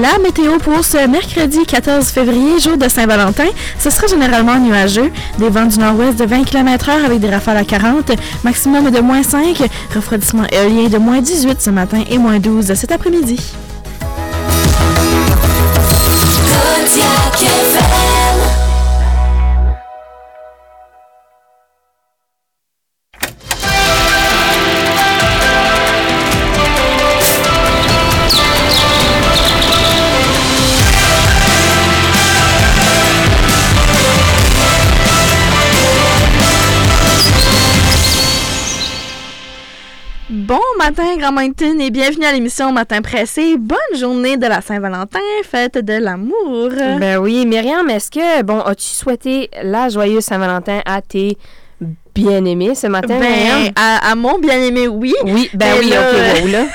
La météo pour ce mercredi 14 février, jour de Saint-Valentin, ce sera généralement nuageux. Des vents du nord-ouest de 20 km/h avec des rafales à 40, maximum de moins 5, refroidissement éolien de moins 18 ce matin et moins 12 cet après-midi. Matin, Grand Moncton, et bienvenue à l'émission Matin Pressé. Bonne journée de la Saint-Valentin, fête de l'amour. Ben oui, Myriam, est-ce que, bon, as-tu souhaité la joyeuse Saint-Valentin à tes bien-aimés ce matin? Ben, à, à mon bien-aimé, oui. Oui, ben oui, là- ok, wow, là.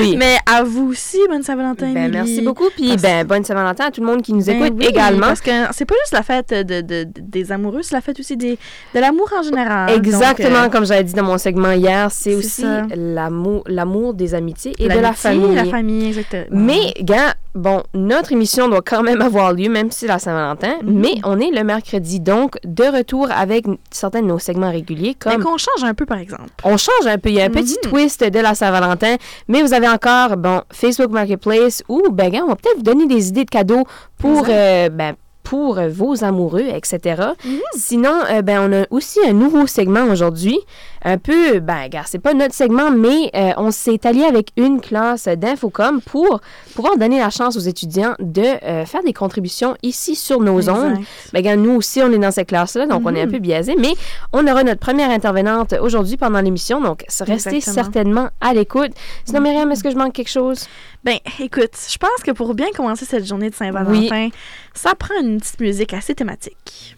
Oui. Mais à vous aussi, bonne Saint-Valentin. Ben, merci beaucoup, puis Parce- ben, bonne Saint-Valentin à tout le monde qui nous Ben écoute oui, également. Parce que c'est pas juste la fête de, de- de- des amoureux, c'est la fête aussi des, de l'amour en général. Exactement, Donc, euh, comme j'avais dit dans mon segment hier, c'est aussi l'amour, l'amour des amitiés et de la famille. La famille, exactement. Mais, gars, bon, notre émission doit quand même avoir lieu, même si c'est la Saint-Valentin, Mhm. mais on est le mercredi, donc de retour avec certains de nos segments réguliers, Mais qu'on change un peu, par exemple. on change un peu. Il y a un petit Mhm. twist de la Saint-Valentin, mais vous avez encore, bon, Facebook Marketplace ou, ben, on va peut-être vous donner des idées de cadeaux pour, euh, ben, pour euh, vos amoureux, etc. Mhm. Sinon, euh, ben, on a aussi un nouveau segment aujourd'hui. Un peu, ben, gars, c'est pas notre segment, mais euh, on s'est allié avec une classe d'Infocom pour pouvoir donner la chance aux étudiants de euh, faire des contributions ici sur nos Exact. ondes. Ben, gars, nous aussi, on est dans cette classe-là, donc on est un Mhm. peu biaisé, mais on aura notre première intervenante aujourd'hui pendant l'émission, donc restez Exactement. certainement à l'écoute. Sinon, Myriam, est-ce que je manque quelque chose? Ben, écoute, je pense que pour bien commencer cette journée de Saint-Valentin, ça prend une petite musique assez thématique.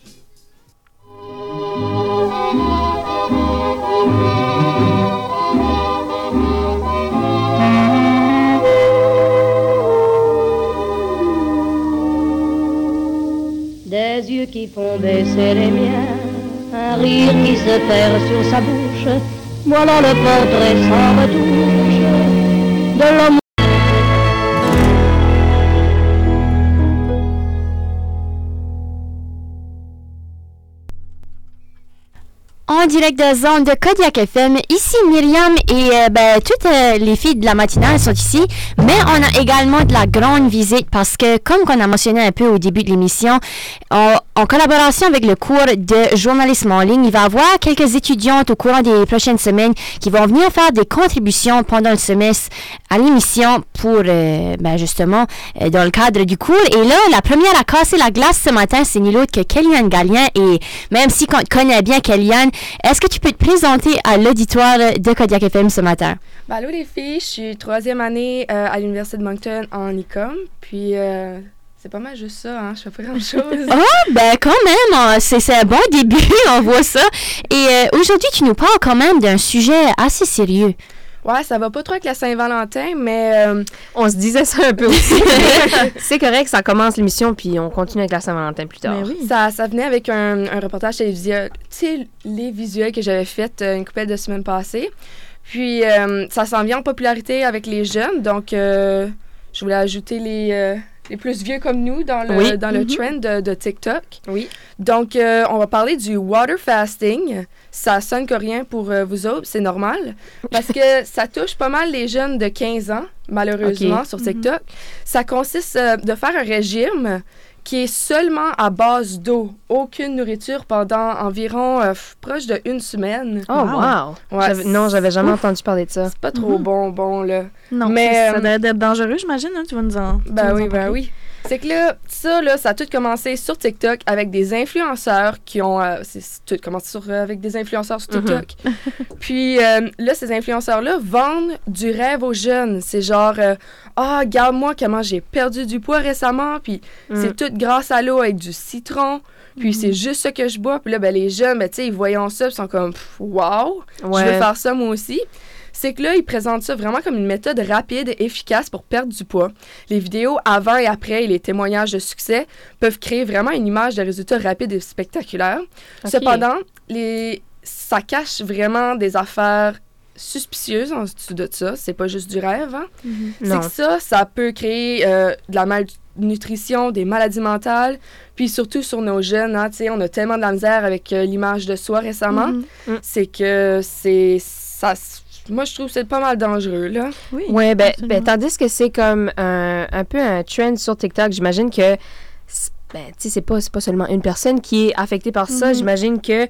Des yeux qui font baisser les miens, un rire qui se perd sur sa bouche. Voilà le portrait sans retouche de. En direct de zone de Kodiak FM, ici Myriam et euh, ben, toutes euh, les filles de la matinale sont ici, mais on a également de la grande visite parce que, comme qu'on a mentionné un peu au début de l'émission, en, collaboration avec le cours de journalisme en ligne, il va y avoir quelques étudiantes au courant des prochaines semaines qui vont venir faire des contributions pendant le semestre à l'émission pour, euh, ben, justement, dans le cadre du cours. Et là, la première à casser la glace ce matin, c'est ni l'autre que Kellyanne Gallien. Et même si on connaît bien Kellyanne, est-ce que tu peux te présenter à l'auditoire de Kodiak FM ce matin? Ben, allô les filles, je suis troisième année euh, à l'Université de Moncton en ICOM. Puis euh, c'est pas mal juste ça, hein, je fais pas grand-chose. Ah, ben quand même, hein, c'est c'est un bon début, on voit ça. Et euh, aujourd'hui, tu nous parles quand même d'un sujet assez sérieux. Ouais, ça va pas trop avec la Saint-Valentin, mais euh, On se disait ça un peu aussi. c'est correct, ça commence l'émission, puis on continue avec la Saint-Valentin plus tard. Mais oui. ça, ça venait avec un, un reportage télévisuel, les visuels que j'avais fait euh, une couple de semaines passées. Puis euh, ça s'en vient en popularité avec les jeunes, donc euh, je voulais ajouter les, euh, les plus vieux comme nous dans le, Oui. dans le Mhm. trend de, de TikTok. Oui. Donc, euh, on va parler du water fasting. Ça sonne coréen pour euh, vous autres, c'est normal. Parce que ça touche pas mal les jeunes de 15 ans, malheureusement, sur TikTok. Ça consiste euh, de faire un régime qui est seulement à base d'eau, aucune nourriture pendant environ euh, proche de une semaine. Oh, wow! Ouais, J'avais- non, j'avais jamais entendu parler de ça. c'est pas trop Mhm. bon, bon, là. Non, Mais, ça euh, doit être dangereux, j'imagine. hein, tu vas nous en. Ben oui, en ben oui. C'est que là, ça, là, ça a tout commencé sur TikTok avec des influenceurs qui ont. euh, c'est tout commencé sur, euh, avec des influenceurs sur TikTok. Puis euh, là, ces influenceurs-là vendent du rêve aux jeunes. C'est genre, euh, ah, regarde-moi comment j'ai perdu du poids récemment. Puis Mm. c'est tout grâce à l'eau avec du citron. Puis c'est juste ça que je bois. Puis là, ben, les jeunes, ben, tu sais, ils voyant ça, ils sont comme, wow, je veux faire ça moi aussi. C'est que là, ils présentent ça vraiment comme une méthode rapide et efficace pour perdre du poids. Les vidéos avant et après et les témoignages de succès peuvent créer vraiment une image de résultats rapides et spectaculaires. Cependant, les... ça cache vraiment des affaires suspicieuses en dessous de ça. C'est pas juste du rêve, hein? C'est Non. que ça, ça peut créer euh, de la malnutrition, des maladies mentales, puis surtout sur nos jeunes, hein, on a tellement de la misère avec euh, l'image de soi récemment, Mhm. Mm. c'est que c'est ça. Moi, je trouve que c'est pas mal dangereux, là. Oui. Ouais, ben, ben, tandis que c'est comme un, un peu un trend sur TikTok, j'imagine que c'est- ben, tu sais, c'est pas, c'est pas seulement une personne qui est affectée par ça. Mhm. J'imagine que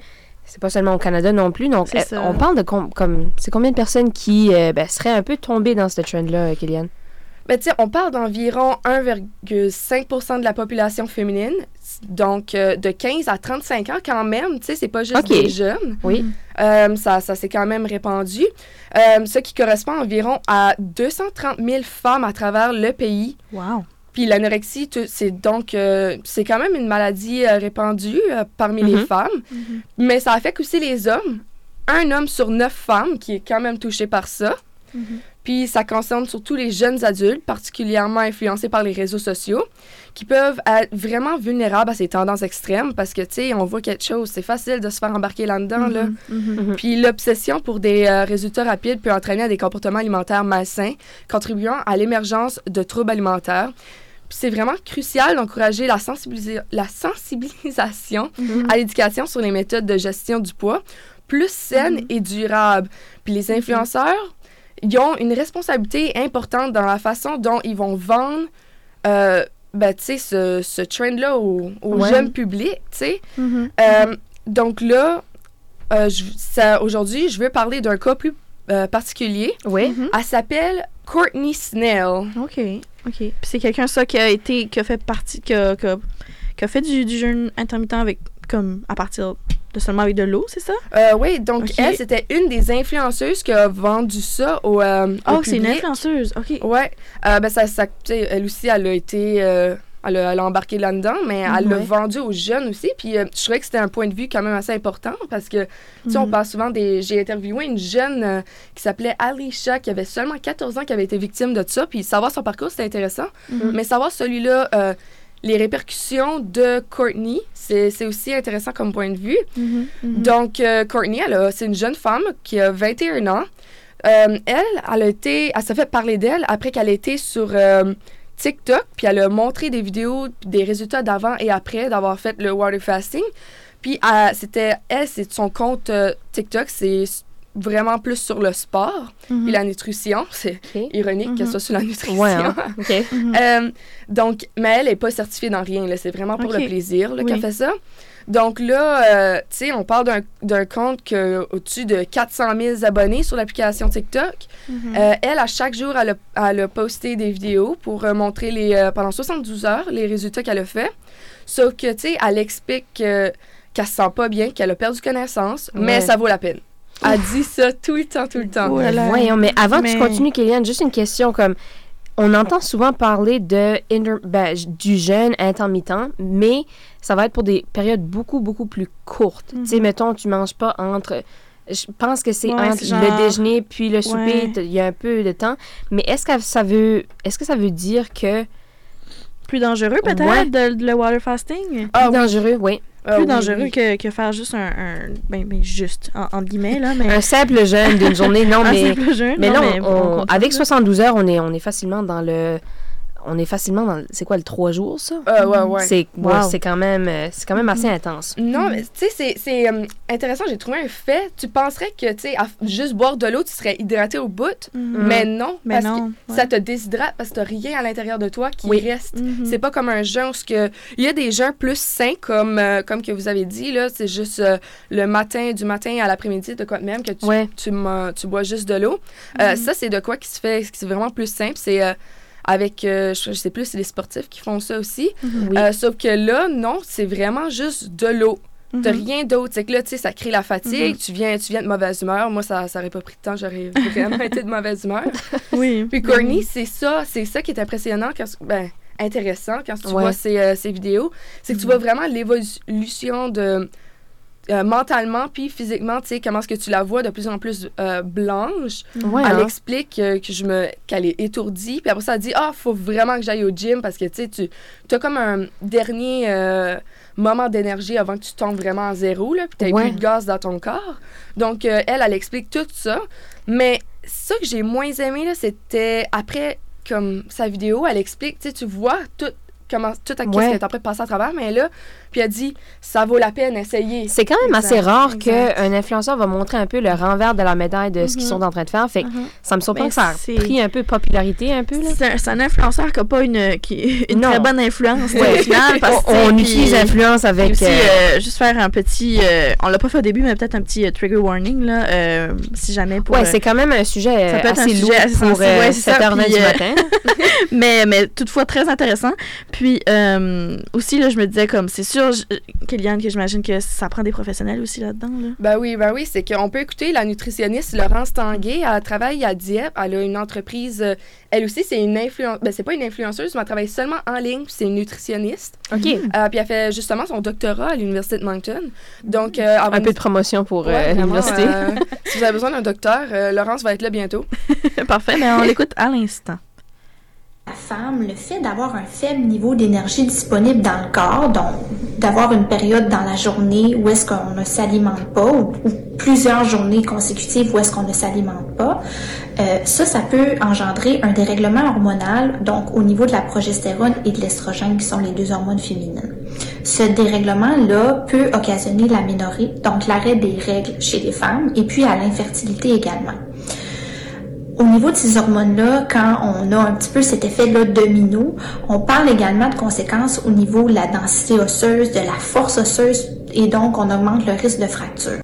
c'est pas seulement au Canada non plus. Donc, euh, on parle de com- comme c'est combien de personnes qui euh, ben, seraient un peu tombées dans ce trend-là, euh, Kylian? Ben, tu sais, on parle d'environ 1,5% de la population féminine, donc euh, de 15 à 35 ans quand même, tu sais, c'est pas juste Ok. des jeunes. Oui. Euh, ça ça s'est quand même répandu. Euh, ce qui correspond environ à 230 000 femmes à travers le pays. Wow. Puis l'anorexie, c'est donc, euh, c'est quand même une maladie euh, répandue euh, parmi les Mhm. femmes, mais ça affecte aussi les hommes. Un homme sur neuf femmes qui est quand même touché par ça. Puis ça concerne surtout les jeunes adultes, particulièrement influencés par les réseaux sociaux, qui peuvent être vraiment vulnérables à ces tendances extrêmes parce que, tu sais, on voit quelque chose, c'est facile de se faire embarquer là-dedans, là. Mhm. Puis l'obsession pour des euh, résultats rapides peut entraîner à des comportements alimentaires malsains, contribuant à l'émergence de troubles alimentaires. Puis c'est vraiment crucial d'encourager la, sensibilisa- la sensibilisation à l'éducation sur les méthodes de gestion du poids plus saines et durables. Puis les influenceurs, ils ont une responsabilité importante dans la façon dont ils vont vendre euh, ben, tu sais, ce, ce trend-là au, au Ouais. jeune public, tu sais. Mhm. Euh, donc là, euh, aujourd'hui, je veux parler d'un cas plus euh, particulier. Oui. Mhm. Elle s'appelle Courtney Snell. OK. OK. Puis c'est quelqu'un, ça, qui a été, qui a fait partie, qui a, qui a- qui a fait du, du jeûne intermittent avec, comme, à partir de seulement avec de l'eau, c'est ça? Euh, oui, donc elle, c'était une des influenceuses qui a vendu ça au, euh, au Oh, c'est une influenceuse. OK. Ouais, euh, ben ça, ça elle aussi, elle a été, euh, elle, a, elle a embarqué là-dedans, mais elle l'a Ouais. vendu aux jeunes aussi. Puis euh, je trouvais que c'était un point de vue quand même assez important parce que, tu sais, on Mhm. parle souvent des. J'ai interviewé une jeune euh, qui s'appelait Alicia, qui avait seulement 14 ans, qui avait été victime de ça. Puis savoir son parcours, c'était intéressant. Mhm. Mais savoir celui-là, euh, les répercussions de Courtney, c'est c'est aussi intéressant comme point de vue. Mhm. Donc, Courtney, c'est une jeune femme qui a 21 ans. Elle, elle a été, elle s'est fait parler d'elle après qu'elle ait été sur TikTok, puis elle a montré des vidéos, des résultats d'avant et après d'avoir fait le water fasting. Puis, elle- c'était, elle, c'est son compte euh, TikTok, c'est vraiment plus sur le sport Mhm. et la nutrition. C'est ironique qu'elle Mhm. soit sur la nutrition. Ouais, hein? OK. Mhm. Euh, donc, mais elle n'est pas certifiée dans rien. C'est vraiment pour le plaisir Oui. qu'elle fait ça. Donc là, euh, tu sais, on parle d'un- compte qui a au-dessus de 400 000 abonnés sur l'application TikTok. Mhm. Euh, elle, à chaque jour, elle a, elle a posté des vidéos pour euh, montrer les, euh, pendant 72 heures les résultats qu'elle a fait. Sauf que, tu sais, elle explique que- qu'elle se sent pas bien, qu'elle a perdu connaissance, mais ça vaut la peine. Elle dit ça tout le temps, tout le temps. Oh là là. Voyons, mais avant que tu continues, Kéliane, juste une question comme on entend souvent parler de inter- ben, du jeûne intermittent, mais ça va être pour des périodes beaucoup, beaucoup plus courtes. Tu sais, Mhm. mettons, tu manges pas entre. Je pense que c'est Ouais, entre c'est genre- le déjeuner puis le souper, Ouais. il y a un peu de temps. Mais est-ce que ça veut, est-ce que ça veut dire que Plus dangereux, peut-être, Ouais. de, de le water fasting? Ah plus oui. dangereux, oui. Ah plus oui, dangereux oui. Que, que faire juste un... un ben, ben, juste, en, entre guillemets, là, mais... Un simple jeûne d'une journée, non, un mais simple jeûne, Mais non, mais on- on avec là. 72 heures, on est, on est facilement dans le. On est facilement dans. C'est quoi le 3 jours, ça? Euh, ouais, ouais. C'est ouais, Wow. c'est quand même, euh, c'est quand même assez intense. Non, mais tu sais, c'est- c'est euh, intéressant. J'ai trouvé un fait. Tu penserais que, tu sais, juste boire de l'eau, tu serais hydraté au bout. Mhm. Mais non. Mais parce non, que ouais. ça te déshydrate parce que t'as rien à l'intérieur de toi qui Oui. reste. Mhm. C'est pas comme un jeûne où ce que... Il y a des jeûnes plus sains, comme, euh, comme que vous avez dit, là. C'est juste euh, le matin, du matin à l'après-midi, de quoi de même, que tu, Ouais. tu, tu bois juste de l'eau. Euh, ça, c'est de quoi qui se fait... qui C'est vraiment plus simple. C'est euh, avec... euh, je, je sais plus, c'est les sportifs qui font ça aussi. Oui. Euh, sauf que là, non, c'est vraiment juste de l'eau. T'as Mhm. rien d'autre. C'est que là, tu sais, ça crée la fatigue. Tu, viens, tu viens de mauvaise humeur. Moi, ça ça aurait pas pris de temps. J'aurais vraiment été de mauvaise humeur. Oui. Puis Courtney, c'est ça. C'est ça qui est impressionnant. Quand, ben, intéressant quand tu Ouais. vois ces, euh, ces vidéos. C'est que tu vois vraiment l'évolution de... euh, mentalement puis physiquement, tu sais, comment est-ce que tu la vois de plus en plus euh, blanche. Ouais, Elle hein. explique euh, que je me qu'elle est étourdie, puis après ça elle dit ah faut vraiment que j'aille au gym parce que tu sais tu as comme un dernier moment d'énergie avant que tu tombes vraiment à zéro, là, puis tu Ouais. plus de gaz dans ton corps. Donc, elle, elle explique tout ça. Mais ça que j'ai moins aimé, là, c'était après, comme sa vidéo, elle explique, tu sais, tu vois tout, comment, tout à Ouais. qu'elle est en train de passer à travers, mais là, puis elle dit, ça vaut la peine, essayez. C'est quand même assez rare qu'un influenceur va montrer un peu le renvers de la médaille de ce qu'ils Mhm. sont en train de faire. Fait que Mhm. ça me surprend Ben, que ça a pris un peu de popularité, un peu. C'est un, influenceur qui n'a pas une, qui, une Non. très bonne influence Ouais. au final. Parce que, on on puis- utilise influence puis avec. aussi, euh, euh, juste faire un petit. euh, on l'a pas fait au début, mais peut-être un petit euh, trigger warning, là, si jamais pour. ouais, c'est quand même un sujet ça peut être assez lourd pour sensible, euh, ouais, c'est ça, 7h20 puis, du matin. mais, mais toutefois très intéressant. Puis euh, aussi, là, je me disais, comme, c'est sûr, Kéliane, que j'imagine que ça prend des professionnels aussi là-dedans. Là. Ben oui, ben oui, c'est qu'on peut écouter la nutritionniste Laurence Tanguay. Elle travaille à Dieppe. Elle a une entreprise. euh, elle aussi, c'est une influenceuse. Ben, c'est pas une influenceuse, mais elle travaille seulement en ligne. puis C'est une nutritionniste. OK. Euh, puis elle fait justement son doctorat à l'Université de Moncton. Donc, euh, Un peu de promotion pour euh, Ouais, l'université. euh, si vous avez besoin d'un docteur, euh, Laurence va être là bientôt. Parfait, mais on l'écoute à l'instant. La femme, le fait d'avoir un faible niveau d'énergie disponible dans le corps, donc d'avoir une période dans la journée où est-ce qu'on ne s'alimente pas, ou, plusieurs journées consécutives où est-ce qu'on ne s'alimente pas, euh, ça, ça peut engendrer un dérèglement hormonal, donc au niveau de la progestérone et de l'estrogène, qui sont les deux hormones féminines. Ce dérèglement-là peut occasionner l'aménorrhée, donc l'arrêt des règles chez les femmes, et puis à l'infertilité également. Au niveau de ces hormones-là, quand on a un petit peu cet effet-là domino, on parle également de conséquences au niveau de la densité osseuse, de la force osseuse, et donc on augmente le risque de fracture.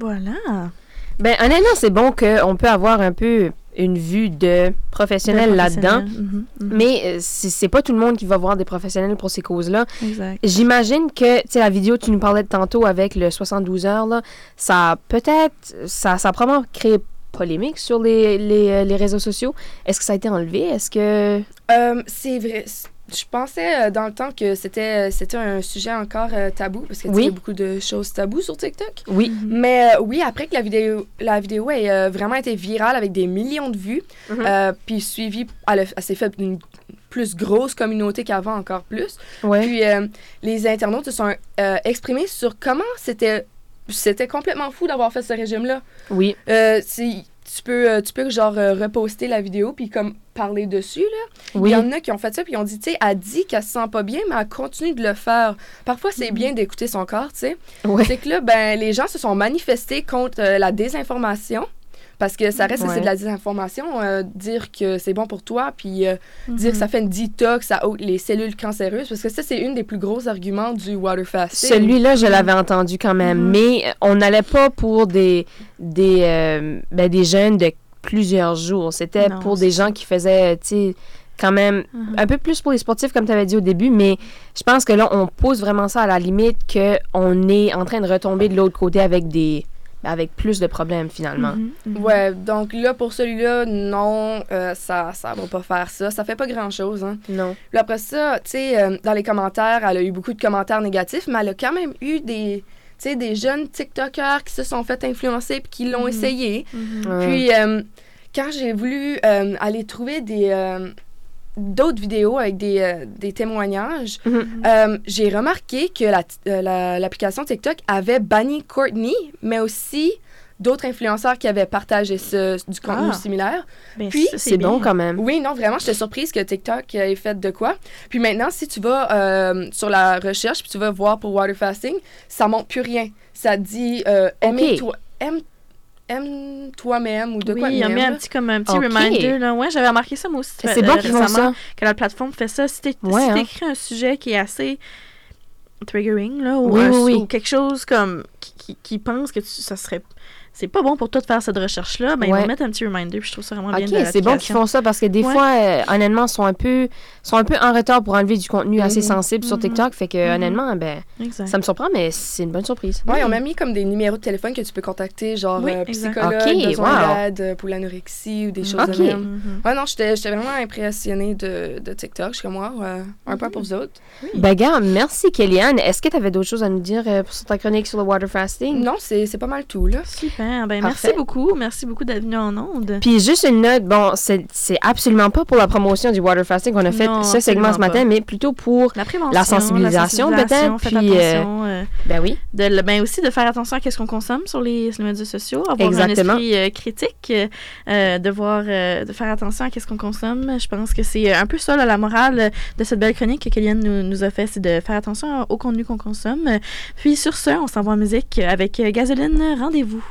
Voilà. Ben, honnêtement, c'est bon qu'on peut avoir un peu une vue de professionnel De là-dedans. Mhm, mhm. Mais euh, c'est pas tout le monde qui va voir des professionnels pour ces causes-là. Exact. J'imagine que, tu sais, la vidéo que tu nous parlais de tantôt avec le 72 heures, là, ça peut-être, ça, ça a probablement créé polémique sur les, les, euh, les réseaux sociaux. Est-ce que ça a été enlevé? Est-ce que... Euh, c'est vrai. Je pensais euh, dans le temps que c'était c'était un sujet encore euh, tabou parce que tu sais, Oui. il y a beaucoup de choses taboues sur TikTok. Oui. Mais euh, oui, après que la vidéo, la vidéo ait euh, vraiment été virale avec des millions de vues, Mhm. euh, puis suivie, elle, a- elle s'est fait une plus grosse communauté qu'avant, encore plus. Ouais. Puis euh, les internautes se sont euh, exprimés sur comment c'était c'était complètement fou d'avoir fait ce régime-là. Oui. Euh, tu peux, euh, tu peux genre euh, reposter la vidéo puis comme parler dessus là. Il Oui. y en a qui ont fait ça puis ils ont dit tu sais elle dit qu'elle se sent pas bien mais elle continue de le faire. Parfois c'est bien d'écouter son corps, tu sais. Ouais. C'est que là ben les gens se sont manifestés contre euh, la désinformation parce que ça reste Ouais. c'est de la désinformation euh, dire que c'est bon pour toi puis euh, Mhm. dire que ça fait une détox ça ôte les cellules cancéreuses parce que ça c'est une des plus gros arguments du water fasting. Celui-là, je l'avais entendu quand même, Mhm. mais on n'allait pas pour des, des, euh, ben, des jeunes de plusieurs jours. C'était pour des gens qui faisaient, tu sais, quand même Mhm. un peu plus pour les sportifs, comme tu avais dit au début, mais je pense que là, on pose vraiment ça à la limite qu'on est en train de retomber de l'autre côté avec des avec plus de problèmes finalement. Mhm. Ouais, donc là, pour celui-là, non, euh, ça ça va pas faire ça. Ça fait pas grand-chose. Hein. Non. Puis après ça, tu sais, euh, dans les commentaires, elle a eu beaucoup de commentaires négatifs, mais elle a quand même eu des, tu sais, des jeunes TikTokers qui se sont fait influencer puis qui l'ont Mhm. essayé. Mhm. Puis, euh, quand j'ai voulu euh, aller trouver des... d'autres vidéos avec des, euh, des témoignages, Mhm. euh, j'ai remarqué que la- euh, la- l'application TikTok avait banni Courtney, mais aussi d'autres influenceurs qui avaient partagé ce, du contenu Ah. similaire. Ben, Puis, C'est bon bien. quand même. Oui, non, vraiment, j'étais surprise que TikTok ait fait de quoi. Puis maintenant, si tu vas euh, sur la recherche puis tu vas voir pour water fasting, ça montre plus rien. Ça dit euh, aimer Ok. toi, aime, aime toi-même ou de oui, quoi il a mis un petit, comme un petit Ok. reminder. Là. Ouais, j'avais remarqué ça moi aussi. C'est euh, bon qu'ils font ça. Que la plateforme fait ça. Si Ouais, hein. t'écris un sujet qui est assez triggering, là, ou, Oui, un- oui, oui. ou quelque chose comme qui, qui, qui pense que tu- ça serait. C'est pas bon pour toi de faire cette recherche-là, ben ils Ouais. vont mettre un petit reminder, puis je trouve ça vraiment bien Ok, c'est bon qu'ils font ça parce que des Ouais. fois, euh, honnêtement, sont un peu sont un peu en retard pour enlever du contenu assez Mhm. sensible sur Mhm. TikTok. Fait que Mhm. honnêtement, ben, Exact. ça me surprend, mais c'est une bonne surprise. Ouais, ils ont même mis comme des numéros de téléphone que tu peux contacter, genre Oui, euh, psychologue, Ok, besoin wow. euh, pour l'anorexie ou des choses Ok. de même. Ouais, non, j'étais j'étais vraiment impressionnée de, de TikTok. Je suis comme, wow, euh, un point pour vous autres. Ben, gars, merci Kellyanne. Est-ce que tu avais d'autres choses à nous dire euh, pour sur ta chronique sur le water fasting? Non, c'est c'est pas mal tout, là. Super. Ben, Parfait. merci beaucoup. Merci beaucoup d'être venu en onde. Puis juste une note, bon, c'est absolument pas pour la promotion du water fasting qu'on a fait Non, ce segment ce matin, pas. mais plutôt pour, La. La sensibilisation, sensibilisation, peut-être, puis, euh, attention. euh, ben oui, de, ben aussi de faire attention à ce qu'on consomme sur les, sur les médias sociaux, avoir Exactement. un esprit euh, critique, euh, de voir, de faire attention à ce qu'on consomme. Je pense que c'est un peu ça là, la morale de cette belle chronique que Kéliane nous, nous a fait, c'est de faire attention au contenu qu'on consomme. Puis sur ce, on s'en va en musique avec Gasoline. Rendez-vous.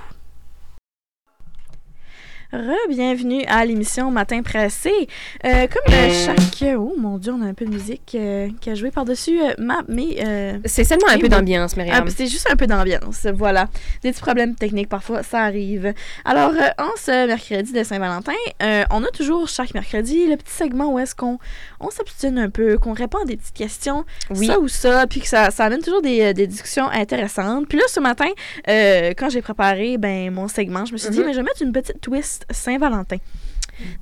Re-bienvenue à l'émission Matin Pressé. Euh, comme euh, chaque... Oh mon Dieu, on a un peu de musique euh, qui a joué par-dessus euh, ma... Mais... c'est seulement un peu d'ambiance, ah, Myriam. puis c'est juste un peu d'ambiance, voilà. Des petits problèmes techniques, parfois, ça arrive. Alors, en ce mercredi de Saint-Valentin, on a toujours chaque mercredi le petit segment où est-ce qu'on on s'obstine un peu, qu'on répond à des petites questions, Oui. ça ou ça, puis que ça, ça amène toujours des, des discussions intéressantes. Puis là, ce matin, quand j'ai préparé ben, mon segment, je me suis dit, Mhm. mais je vais mettre une petite twist Saint-Valentin.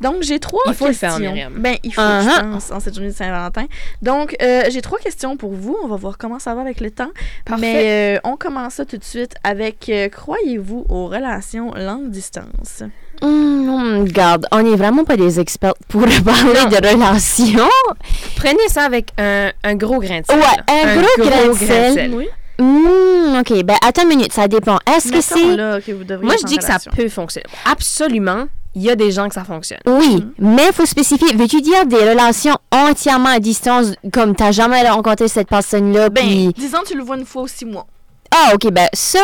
Donc, j'ai trois Il faut le questions. faire, Myriam. Ben, il faut, je pense, en cette journée de Saint-Valentin. Donc, euh, j'ai trois questions pour vous. On va voir comment ça va avec le temps. Parfait. Mais euh, on commence ça tout de suite avec euh, croyez-vous aux relations longue distance? Hum, regarde, on n'est vraiment pas des experts pour parler de relations. Prenez ça avec un, un gros grain de sel. Ouais, un gros grain de sel. Oui. Hum, ok, ben attends une minute, ça dépend. Est-ce que c'est... Moi, je dis que ça peut fonctionner. Absolument, il y a des gens que ça fonctionne. Oui, mais il faut spécifier. Veux-tu dire des relations entièrement à distance, comme t'as jamais rencontré cette personne-là, Ben, puis... disons tu le vois une fois aux six mois. Ah, ok, ben ça,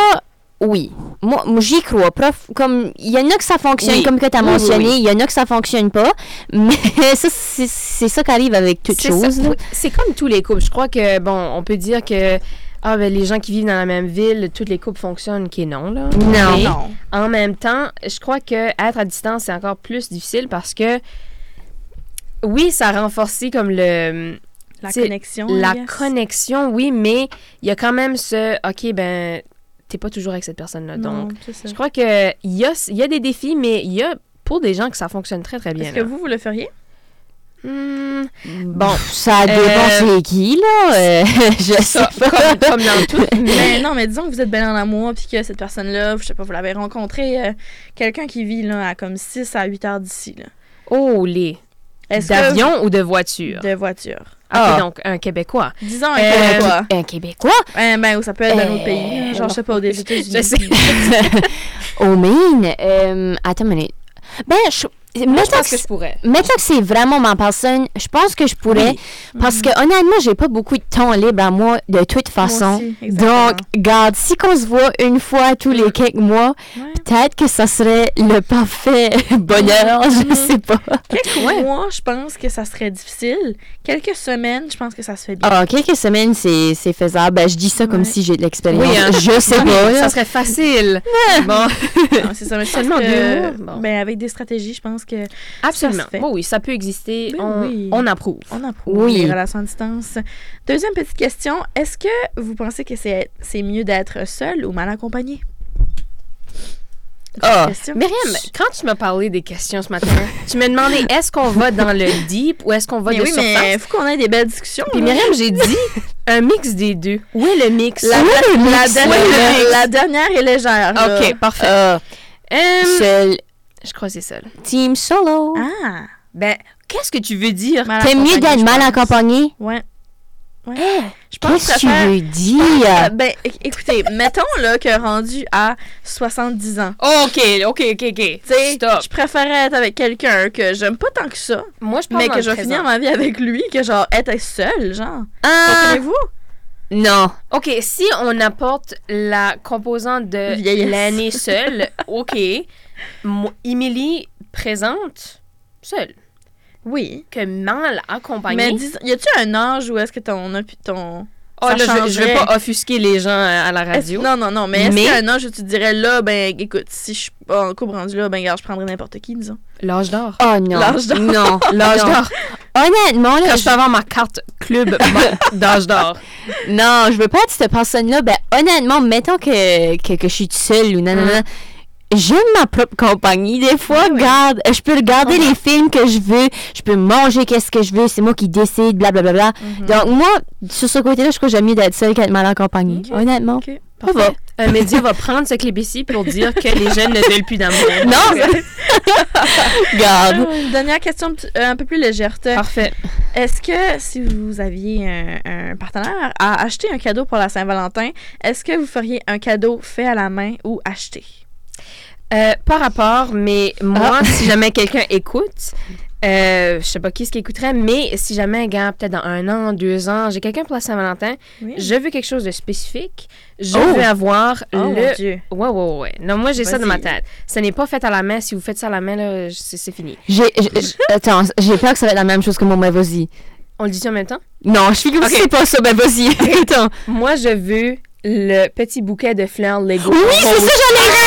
oui. Moi, moi, j'y crois. Prof, comme, il y en a que ça fonctionne, Oui. comme que tu as Oui, mentionné, il oui. y en a que ça fonctionne pas. Mais ça, c'est ça qui arrive avec toute chose. C'est comme tous les couples. Je crois que, bon, on peut dire que ah, ben, les gens qui vivent dans la même ville, toutes les couples fonctionnent, qui est non, là. Non. Non. en même temps, je crois que être à distance, c'est encore plus difficile parce que, oui, ça a renforcé comme le, La connexion. La connexion, oui, mais il y a quand même ce, OK, ben, t'es pas toujours avec cette personne-là. Donc, je crois que il y a, y a des défis, mais il y a pour des gens que ça fonctionne très, très bien. Est-ce que vous, vous le feriez? Hmm, bon, Ça dépend Euh, c'est qui, là? euh, je sais ça, pas. comme, comme dans tout. Mais non, mais disons que vous êtes bien en amour, puis que cette personne-là, je sais pas, vous l'avez rencontré, euh, quelqu'un qui vit là, à comme 6 à 8 heures d'ici. là. Oh, les. Est-ce que- D'avion ou de voiture? De voiture. Ah, Ah. donc un Québécois. Disons un Euh, Québécois. Un Québécois? Ben, ou ça peut être d'un Euh, autre pays. Genre, je sais pas, des États-Unis. Je sais. Au Maine? Euh, attends une minute. Ben, je... Moi, je mettons pense que que je pourrais. Mettons que c'est vraiment ma personne, je pense que je pourrais. Parce que honnêtement, j'ai pas beaucoup de temps libre à moi de toute façon. aussi. Donc, garde, si qu'on se voit une fois tous les quelques mois, Ouais. peut-être que ça serait le parfait bonheur, je sais pas. Quelques Ouais. mois, je pense que ça serait difficile. Quelques semaines, je pense que ça se fait bien. Ah, quelques semaines, c'est faisable. Ben, je dis ça comme si j'ai de l'expérience. Oui, hein. Je sais pas. ça serait facile. bon, c'est ça, mais je pense Seulement que, bon. ben, avec des stratégies, je pense que absolument. se fait. Oui, oui, ça peut exister. Ben on, oui. on approuve. on approuve Oui. les relations à distance. Deuxième petite question, est-ce que vous pensez que c'est mieux d'être seul ou mal accompagné? Ah. Question. Myriam, quand tu m'as parlé des questions ce matin, tu m'as demandé est-ce qu'on va dans le deep ou est-ce qu'on va Mais de oui, surface? mais faut qu'on ait des belles discussions. Puis. Myriam, j'ai dit un mix des deux. Où est le mix? la, Oui, la- le la mix? dernière, Oui, le mix? la dernière est légère. là. OK, parfait. Ah, Euh, seul, je crois que c'est ça. là. team solo. Ah, Ben, qu'est-ce que tu veux dire? mal T'aimes mieux accompagné, d'être je mal pense. accompagné? Ouais. Ouais. je pense Qu'est-ce que que tu veux Ah, dire? ben, é- écoutez, mettons là que rendu à 70 ans, Oh, OK, OK, OK, OK. tu sais, Stop. je préférais être avec quelqu'un que j'aime pas tant que ça, Moi, je parle mais dans que le je vais présent. finir ma vie avec lui, que genre être seul, genre. Ah, Comprenez-vous? non. OK, si on apporte la composante de Vieillesse. l'année seule, OK. Émilie présente seule. Oui. Que mal accompagnée. Mais dis, y a-tu un âge où est-ce que ton, ton Oh, là, je, je vais pas offusquer les gens à, à la radio. Non, non, non, mais est-ce Mais- qu'il y a un âge où tu te dirais là, ben écoute, si je suis pas en couple rendu là, ben regarde, je prendrais n'importe qui, disons. L'âge d'or. Oh non. L'âge d'or. Non. L'âge d'or. Honnêtement, là, Quand je peux avoir ma carte club d'âge d'or. Non, je veux pas être cette personne-là. Ben, honnêtement, mettons que, que, que je suis seule ou nanana. J'aime ma propre compagnie. Des fois, regarde, je peux regarder les films que je veux, je peux manger qu'est-ce que je veux, c'est moi qui décide, blablabla. Donc, moi, sur ce côté-là, je crois que j'aime mieux d'être seule qu'être mal accompagnée. Ok. Honnêtement. Ok. Parfait. Un média va prendre ce clip ici pour dire que les jeunes ne veulent plus d'amour. Non, Regarde. Une dernière question euh, un peu plus légère. Parfait. Est-ce que si vous aviez un, un partenaire à acheter un cadeau pour la Saint-Valentin, est-ce que vous feriez un cadeau fait à la main ou acheté? Euh, par rapport, mais moi, si jamais quelqu'un écoute, euh, je sais pas qui ce qui écouterait, mais si jamais, gars, peut-être dans un an, deux ans, j'ai quelqu'un pour la Saint-Valentin, Oui. je veux quelque chose de spécifique. Je Oh! veux avoir Oh mon le. Dieu. Ouais, ouais, ouais. Non, moi, j'ai ça dans ma tête. Ce n'est pas fait à la main. Si vous faites ça à la main, là, c'est fini. J'ai, attends, j'ai peur que ça va être la même chose que mon mais vas-y. On le dit en même temps? Non, je suis comme Ok. c'est pas ça, ben vas-y. Attends. Moi, je veux le petit bouquet de fleurs Lego. Oui, c'est ça, j'en ai vu!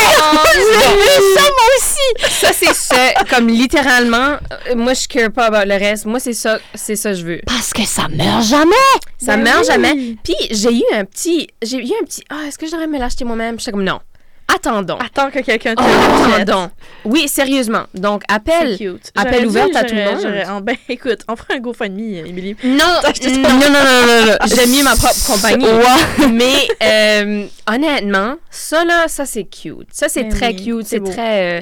J'ai vu ça, moi aussi! Ça, c'est ça. Comme littéralement, euh, moi, je care pas about le reste. Moi, c'est ça, c'est ça je veux. Parce que ça meurt jamais! Ça Ben meurt jamais. Puis j'ai eu un petit, j'ai eu un petit, ah, est-ce que je devrais me l'acheter moi-même? J'étais comme non. Attendons. Attends que quelqu'un te Oh, attendons. Oui, sérieusement. Donc appelle. cute. appel J'aurais ouvert dit, à tout le monde. en- ben, écoute, on fera un GoFundMe, euh, Émilie. Non, non, non, non, non. J'aime mieux ma propre compagnie. Mais euh, honnêtement, ça là, ça c'est cute. Ça c'est Ben très oui, cute, c'est très. euh,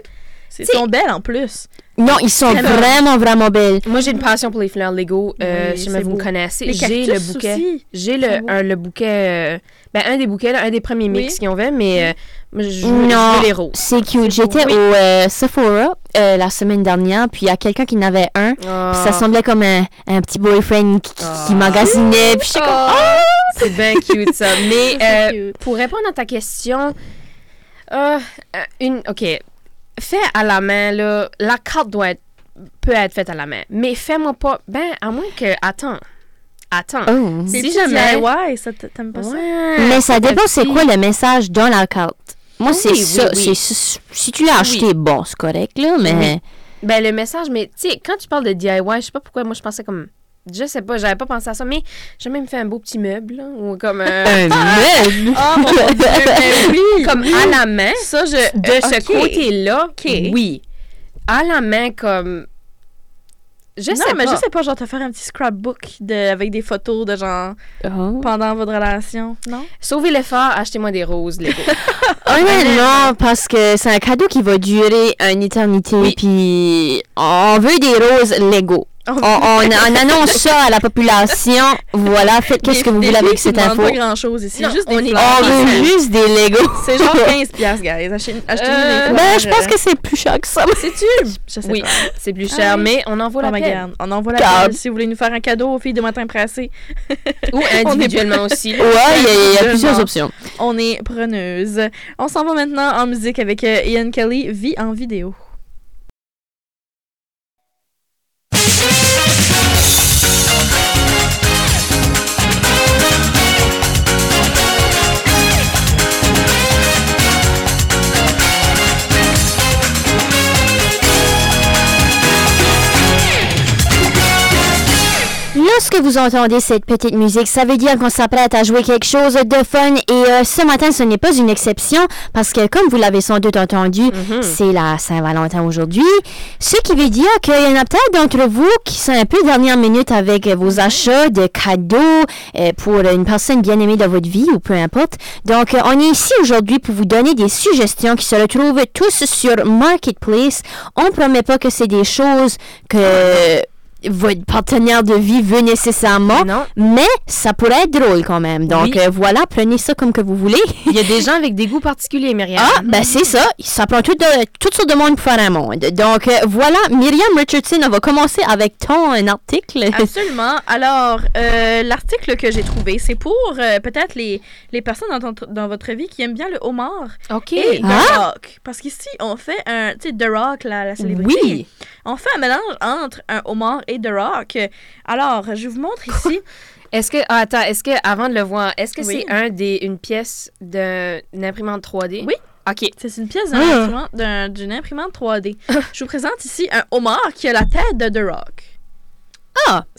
Ils sont belles en plus. Non, ils sont Vraiment. vraiment, vraiment belles. Moi j'ai une passion pour les fleurs Lego. Euh, Oui, si jamais vous me connaissez, j'ai le bouquet. J'ai le, un, le bouquet. euh, ben un des bouquets, là, un des premiers mix Oui. qu'ils ont fait, mais euh, je, Non. je veux les roses. C'est cute. J'étais Oui. au euh, Sephora euh, la semaine dernière, puis il y a quelqu'un qui en avait un. Puis ça semblait comme un, un petit boyfriend qui, qui- qui Ah. magasinait. Puis Oh, c'est bien cute ça. Mais euh, cute. pour répondre à ta question, une, ok, fait à la main là, la carte doit être, peut être faite à la main, mais fais-moi pas, ben à moins que, attends, attends. oh. Si jamais- DIY, ça t'aimes pas ça? Ouais, Mais ça dépend, c'est quoi le message dans la carte? Moi, Oui, c'est oui, ça. oui. c'est- Si tu l'as acheté, bon, c'est correct, là, mais. Ben le message, mais tu sais, quand tu parles de DIY, je sais pas pourquoi, moi je pensais comme, je sais pas, j'avais pas pensé à ça, mais j'ai même fait un beau petit meuble là, ou comme euh, Un meuble! Oh mon Dieu, oui! comme à la main. Ça, je... de euh, ce côté-là, oui. À la main, comme. Je non, sais mais pas. je sais pas, genre te faire un petit scrapbook de, avec des photos de genre Oh. pendant votre relation, non? Sauvez l'effort, achetez-moi des roses, Lego. Honnêtement, parce que c'est un cadeau qui va durer une éternité, Oui. puis on veut des roses Lego. On, on, on annonce ça à la population. Voilà, faites qu'est-ce que vous voulez avec cette info? pas grand-chose ici, Non, juste on des est-. On veut juste des Lego. C'est genre 15 piastres, guys. Achetez- Achetez-nous Euh, des. Ben, je pense euh, que c'est plus cher que ça. C'est-tu? Je sais oui, c'est plus cher, Ah oui. mais on en vaut Oh la peine. On envoie la Garde. pelle si vous voulez nous faire un cadeau aux filles de matin pressé. Ou individuellement aussi. Ouais, il y a, plusieurs options. On est preneuse. On s'en va maintenant en musique avec euh, Ian Kelly, Vie en vidéo. Lorsque vous entendez cette petite musique, ça veut dire qu'on s'apprête à jouer quelque chose de fun et euh, ce matin, ce n'est pas une exception parce que comme vous l'avez sans doute entendu, Mhm. c'est la Saint-Valentin aujourd'hui. Ce qui veut dire qu'il y en a peut-être d'entre vous qui sont un peu dernière minute avec vos achats de cadeaux euh, pour une personne bien aimée dans votre vie ou peu importe. Donc, euh, on est ici aujourd'hui pour vous donner des suggestions qui se retrouvent tous sur Marketplace. On promet pas que c'est des choses que votre partenaire de vie veut nécessairement, Non. mais ça pourrait être drôle quand même. Donc Oui. euh, voilà, prenez ça comme que vous voulez. Il y a des gens avec des goûts particuliers, Myriam. Ah, ben c'est ça. Ça prend tout de- toutes sortes de monde pour faire un monde. Donc euh, voilà, Myriam Richardson, on va commencer avec ton euh, article. Absolument. Alors, euh, l'article que j'ai trouvé, c'est pour euh, peut-être les, les personnes dans, ton- dans votre vie qui aiment bien le homard OK. et The Ah! Rock. Parce qu'ici, on fait un. Tu sais, The Rock, la, la célébrité. Oui. On fait un mélange entre un homard et The Rock. Alors, je vous montre ici. Est-ce que, ah, attends, est-ce que, avant de le voir, est-ce que Oui. c'est un des, une pièce d'un- d'une imprimante 3D? Oui. OK. C'est une pièce d'un Ah. imprimante- d'une imprimante 3D. je vous présente ici un homard qui a la tête de The Rock. Ah!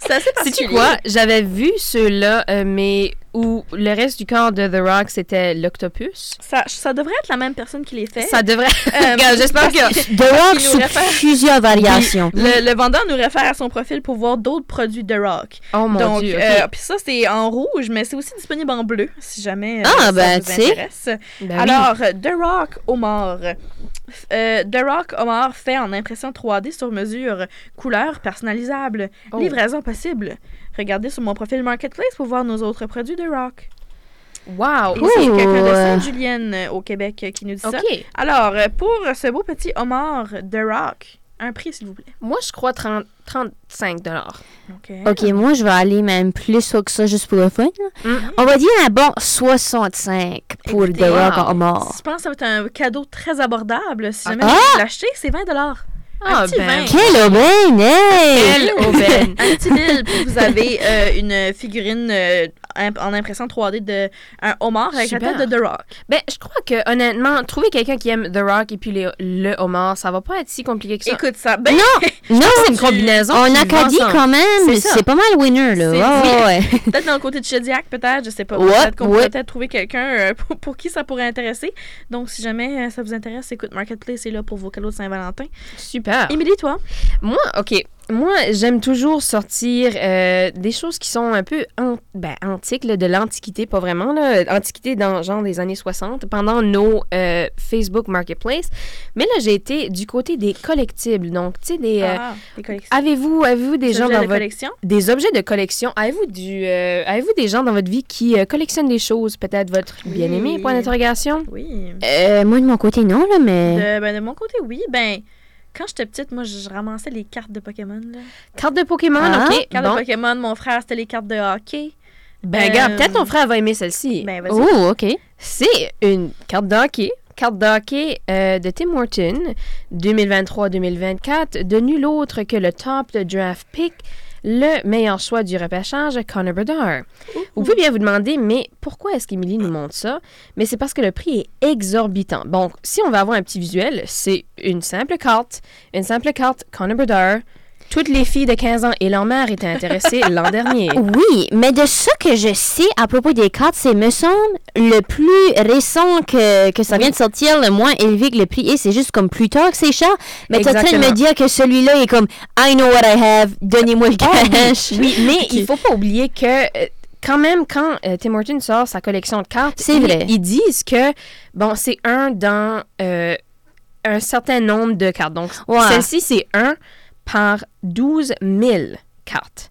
C'est assez C'est particulier. quoi? J'avais vu ceux-là, euh, mais ou le reste du corps de The Rock, c'était l'octopus. Ça, ça devrait être la même personne qui les fait. Ça devrait... Euh, Regarde, J'espère que... The Rock nous sous réfère- plusieurs variations. Le, le vendeur nous réfère à son profil pour voir d'autres produits de Rock. Oh mon Donc, Dieu, euh, puis ça, c'est en rouge, mais c'est aussi disponible en bleu, si jamais euh, Ah, ça ben, vous intéresse. Ben. Alors, The Rock Omar. Euh, The Rock Omar fait en impression 3D sur mesure, couleur personnalisable, Oh. livraison possible. Regardez sur mon profil Marketplace pour voir nos autres produits The Rock. Wow! Et c'est quelqu'un de. Sainte-Julienne euh, au Québec euh, qui nous dit ça. OK. Alors, euh, pour ce beau petit Omar The Rock, un prix s'il vous plaît. Moi, je crois 30, 35 dollars. OK. Ok, moi, je vais aller même plus haut que ça juste pour le fun. là. Mm. On va dire un bon 65 pour Écoutez, The Rock wow. mort. Je pense que ça va être un cadeau très abordable. Si jamais Ah! vous l'achetez, c'est 20 Ah, ben... Quelle aubaine! hey! Quelle aubaine! Un petit bill, puis vous avez euh, une figurine euh, imp- en impression 3D de un homard avec Super. la tête de The Rock. Ben, je crois que, honnêtement, trouver quelqu'un qui aime The Rock et puis les- le homard, ça va pas être si compliqué que ça. Écoute ça. Ben, Non, c'est une combinaison. on qui a va qu'à dire ensemble. quand même, C'est pas mal winner, là. C'est- Ouais, ouais. peut-être dans le côté de Chediac, peut-être, je sais pas. Ouais, peut-être qu'on pourrait peut-être trouver quelqu'un euh, pour, pour qui ça pourrait intéresser. Donc, si jamais ça vous intéresse, écoute, Marketplace est là pour vos cadeaux de Saint-Valentin. Super. Émilie, toi? Moi, OK. Moi, j'aime toujours sortir euh, des choses qui sont un peu an- ben, antiques, là, de l'Antiquité, pas vraiment, là, Antiquité dans genre des années 60, pendant nos euh, Facebook Marketplace. Mais là, j'ai été du côté des collectibles. Donc, tu sais, des... euh, ah, collections. Avez-vous avez des gens Objets dans de votre collection? des objets de collection? Avez-vous du euh, avez-vous des gens dans votre vie qui euh, collectionnent des choses, peut-être votre Oui. bien-aimé point d'interrogation? Oui. Euh, moi, de mon côté, non, là, mais. De, ben, de mon côté, oui. Ben, quand j'étais petite, moi, je, ramassais les cartes de Pokémon. Là. Carte de Pokémon, Ah. OK. Cartes Bon. de Pokémon, mon frère, c'était les cartes de hockey. Ben, Euh, regarde, peut-être ton frère va aimer celle-ci. Ben, vas-y. Oh, OK. C'est une carte de hockey. Carte de hockey euh, de Tim Horton, 2023-2024, de nul autre que le top de draft pick, le meilleur choix du repêchage, Connor Bedard. Vous pouvez bien vous demander, mais pourquoi est-ce qu'Émilie nous montre ça? Mais c'est parce que le prix est exorbitant. Donc, si on va avoir un petit visuel, c'est une simple carte, une simple carte Connor Bedard. Toutes les filles de 15 ans et leur mère étaient intéressées l'an dernier. Oui, mais de ce que je sais à propos des cartes, c'est, me semble, le plus récent que, que ça vient de sortir, le moins élevé que le prix est. C'est juste comme plus tard que c'est cher. Mais t'es en train de me dire que celui-là est comme I know what I have, donnez-moi le oui, cash? oui, mais Ok. il faut pas oublier que euh, quand même, quand euh, Tim Horton sort sa collection de cartes, C'est ils- vrai. Ils disent que bon, c'est un dans euh, un certain nombre de cartes. Donc, Ouais. celle-ci, c'est un par 12 000 cartes.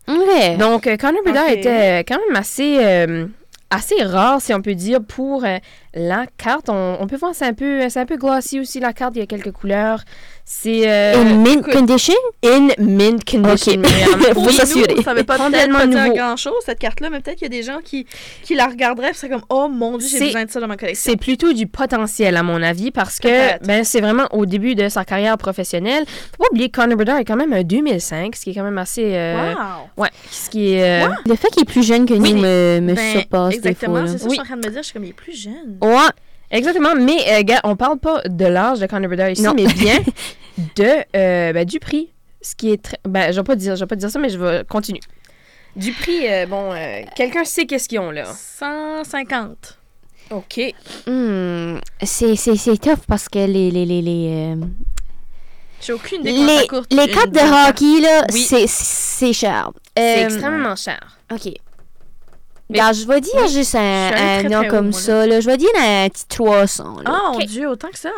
Donc, euh, Connor Bedard était quand même assez, euh, assez rare, si on peut dire, pour euh, la carte. On, on peut voir, c'est un, peu, c'est un peu glossy aussi, la carte. Il y a quelques couleurs. C'est euh, In mint écoute, condition? in mint condition. Ok. Myriam. Faut Pour nous, s'assurer. ça veut pas pas dire grand-chose, cette carte-là, mais peut-être qu'il y a des gens qui, qui la regarderaient et c'est comme « Oh mon Dieu, j'ai C'est- besoin de ça dans ma collection. C'est plutôt du potentiel, à mon avis, parce que ben, c'est vraiment au début de sa carrière professionnelle. Faut pas oublier que Conor Bedard est quand même un 2005, ce qui est quand même assez... euh, Wow! Ouais, ce qui est... euh, Le fait qu'il est plus jeune que nous Oui, me, me Ben, surpasse des fois. Exactement, c'est ça que Oui. je suis en train de me dire. Je suis comme, il est plus jeune. Ouais, exactement. Mais, euh, gars, on parle pas de l'âge de Conor Bedard ici, Non. mais bien de, euh, ben, du prix. Ce qui est très... Ben, je vais pas dire, je vais pas dire ça, mais je vais continuer. Du prix, euh, bon, euh, quelqu'un sait qu'est-ce qu'ils ont, là. 150. OK. Hmm, c'est, c'est, c'est tough parce que les, les, les, les, euh, J'ai aucune idée les, les de hockey, là, Oui. c'est, c'est cher. C'est Euh, extrêmement cher. OK. Mais- Regarde, je vais dire juste un, très, nom très comme ça. Là. Je vais dire un petit 300. Là. Oh mon Ok. Dieu, autant que ça.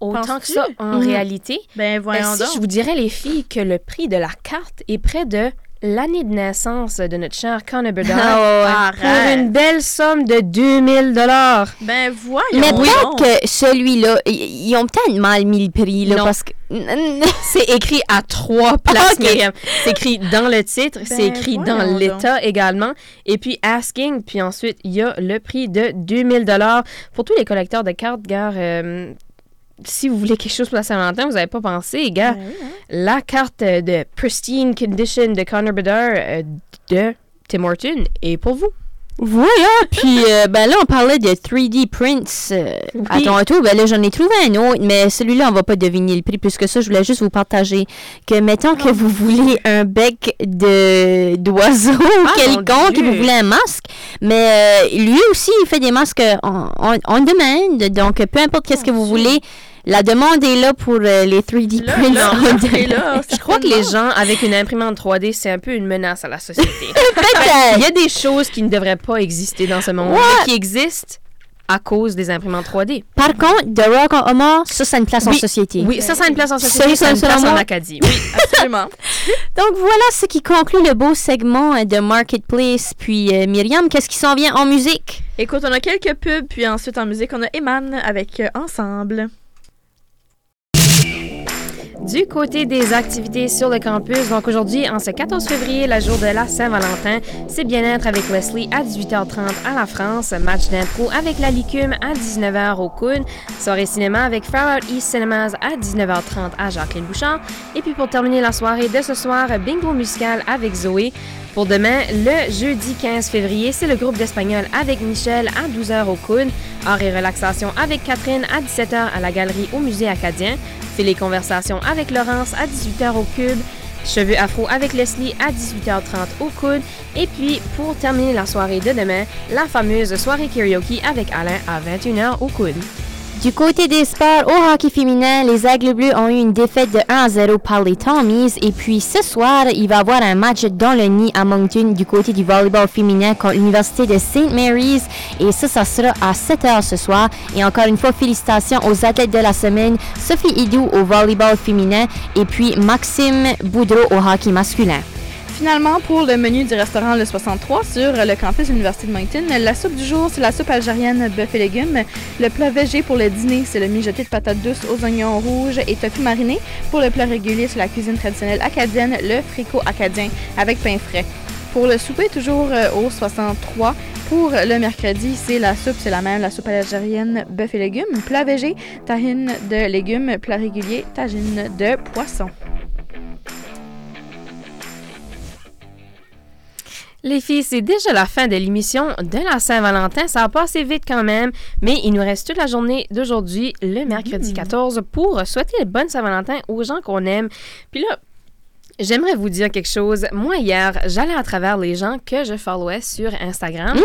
Autant que ça, en Mhm. réalité. Ben Ben, voyons si donc. je vous dirais, les filles, que le prix de la carte est près de l'année de naissance de notre cher Conor Bedard Ah pour Arrête. une belle somme de 2000 dollars. Ben voyons Mais peut-être que celui-là, ils ont peut-être mal mis le prix. Là, Non. parce que. C'est écrit à trois places. C'est écrit dans le titre, c'est Ben, écrit dans l'état également. Et puis asking, puis ensuite, il y a le prix de 2000 dollars pour tous les collecteurs de cartes, gars. euh, si vous voulez quelque chose pour la Saint-Valentin, vous n'avez pas pensé, gars. Ben oui, hein. La carte euh, de Pristine Condition de Connor Bedard euh, de Tim Horton est pour vous. Voilà, puis euh, ben là, on parlait de 3D prints euh, à Oui. Toronto. Ben là, j'en ai trouvé un autre, mais celui-là, on va pas deviner le prix. Plus que ça, je voulais juste vous partager que, mettons que vous voulez un bec de d'oiseau Ah, quelconque, et vous voulez un masque, mais euh, lui aussi, il fait des masques en, en, en demande. Donc, peu importe qu'est-ce que vous voulez, la demande est là pour euh, les 3D Là, prints. là, là, là, Je crois que les gens avec une imprimante 3D, c'est un peu une menace à la société. Il y a des choses qui ne devraient pas exister dans ce monde, mais qui existent à cause des imprimantes 3D. Par contre, The Rock en homard, ça, ça a une place en société. Oui, ça, ça a une place en société, ça a une place en. Acadie. Oui. Absolument. Donc voilà ce qui conclut le beau segment euh, de Marketplace. Puis euh, Myriam, qu'est-ce qui s'en vient en musique? Écoute, on a quelques pubs, puis ensuite en musique, on a Eman avec euh, Ensemble. Du côté des activités sur le campus, donc aujourd'hui, en ce 14 février, la jour de la Saint-Valentin, c'est bien-être avec Wesley à 18h30 à la France, match d'impro avec la Licume à 19h au Coon, soirée cinéma avec Far Out East Cinemas à 19h30 à Jacqueline Bouchard, et puis pour terminer la soirée de ce soir, bingo musical avec Zoé. Pour demain, le jeudi 15 février, c'est le groupe d'espagnol avec Michel à 12h au Coon, art et relaxation avec Catherine à 17h à la galerie au musée acadien, les conversations avec Laurence à 18h au Cube, Cheveux afro avec Leslie à 18h30 au Coude. Et puis, pour terminer la soirée de demain, la fameuse soirée karaoke avec Alain à 21h au Coude. Du côté des sports, au hockey féminin, les Aigles Bleus ont eu une défaite de 1 à 0 par les Tommies. Et puis ce soir, il va y avoir un match dans le nid à Moncton du côté du volleyball féminin contre l'Université de St. Mary's. Et ça, ça sera à 7 h ce soir. Et encore une fois, félicitations aux athlètes de la semaine, Sophie Hidou au volleyball féminin et puis Maxime Boudreau au hockey masculin. Finalement, pour le menu du restaurant Le 63 sur le campus de l'Université de Moncton, la soupe du jour, c'est la soupe algérienne bœuf et légumes. Le plat végé pour le dîner, c'est le mijoté de patates douces aux oignons rouges et tofu mariné. Pour le plat régulier, c'est la cuisine traditionnelle acadienne, le fricot acadien avec pain frais. Pour le souper, toujours euh, au 63. Pour le mercredi, c'est la soupe, c'est la même, la soupe algérienne bœuf et légumes. Plat végé, tahine de légumes. Plat régulier, tahine de poisson. Les filles, c'est déjà la fin de l'émission de la Saint-Valentin. Ça a passé vite quand même, mais il nous reste toute la journée d'aujourd'hui, le mercredi 14, pour souhaiter les bonnes Saint-Valentin aux gens qu'on aime. Puis là, j'aimerais vous dire quelque chose. Moi, hier, j'allais à travers les gens que je followais sur Instagram,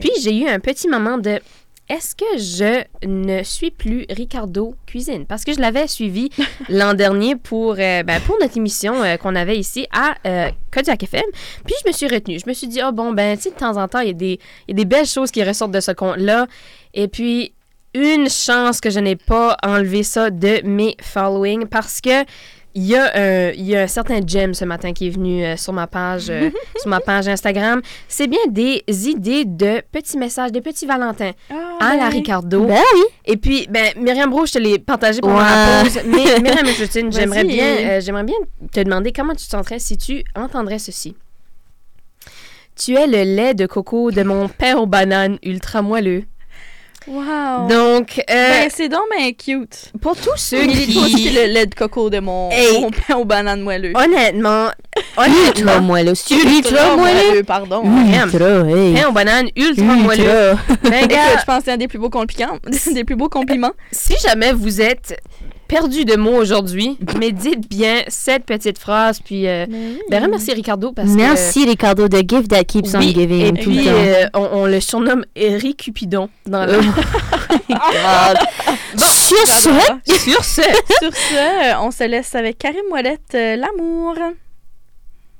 puis j'ai eu un petit moment de est-ce que je ne suis plus Ricardo Cuisine? Parce que je l'avais suivi l'an dernier pour, euh, ben, pour notre émission euh, qu'on avait ici à euh, Kodiak FM. Puis je me suis retenue. Je me suis dit, oh bon, ben, tu sais, de temps en temps, il y, a des- il y a des belles choses qui ressortent de ce compte-là. Et puis, une chance que je n'ai pas enlevé ça de mes following parce que il y, a un, il y a un certain gem ce matin qui est venu euh, sur ma page euh, sur ma page Instagram. C'est bien des idées de petits messages, des petits Valentins à la Ricardo. Ben oui. Et puis, ben, Myriam Bro, je te l'ai partagé pendant Ouais. la pause. Mais Myriam Justine, j'aimerais bien, euh, j'aimerais bien te demander comment tu te sentirais si tu entendrais ceci. Tu es le lait de coco de mon pain aux bananes ultra moelleux. Wow! Donc, euh, Ben, c'est donc ben cute. pour tous ceux aussi qui... le lait de coco de mon, Hey. mon pain aux bananes moelleux. Honnêtement, Ultra moelleux. Ultra moelleux, pardon. Ultra, hey. pain aux bananes ultra moelleux. Ultra. Ben, Écoute, gars, je pense que c'est un des plus beaux compliments. des plus beaux compliments. si jamais vous êtes perdu de mots aujourd'hui, mais dites bien cette petite phrase, puis euh, ben, remerciez Ricardo parce que... Merci Ricardo, the gift that keeps on giving. et tout puis euh, on, on le surnomme Eric Cupidon dans le... Sur ce, J'adore. Sur ce, Sur ce, on se laisse avec Karim Ouellette, euh, l'amour.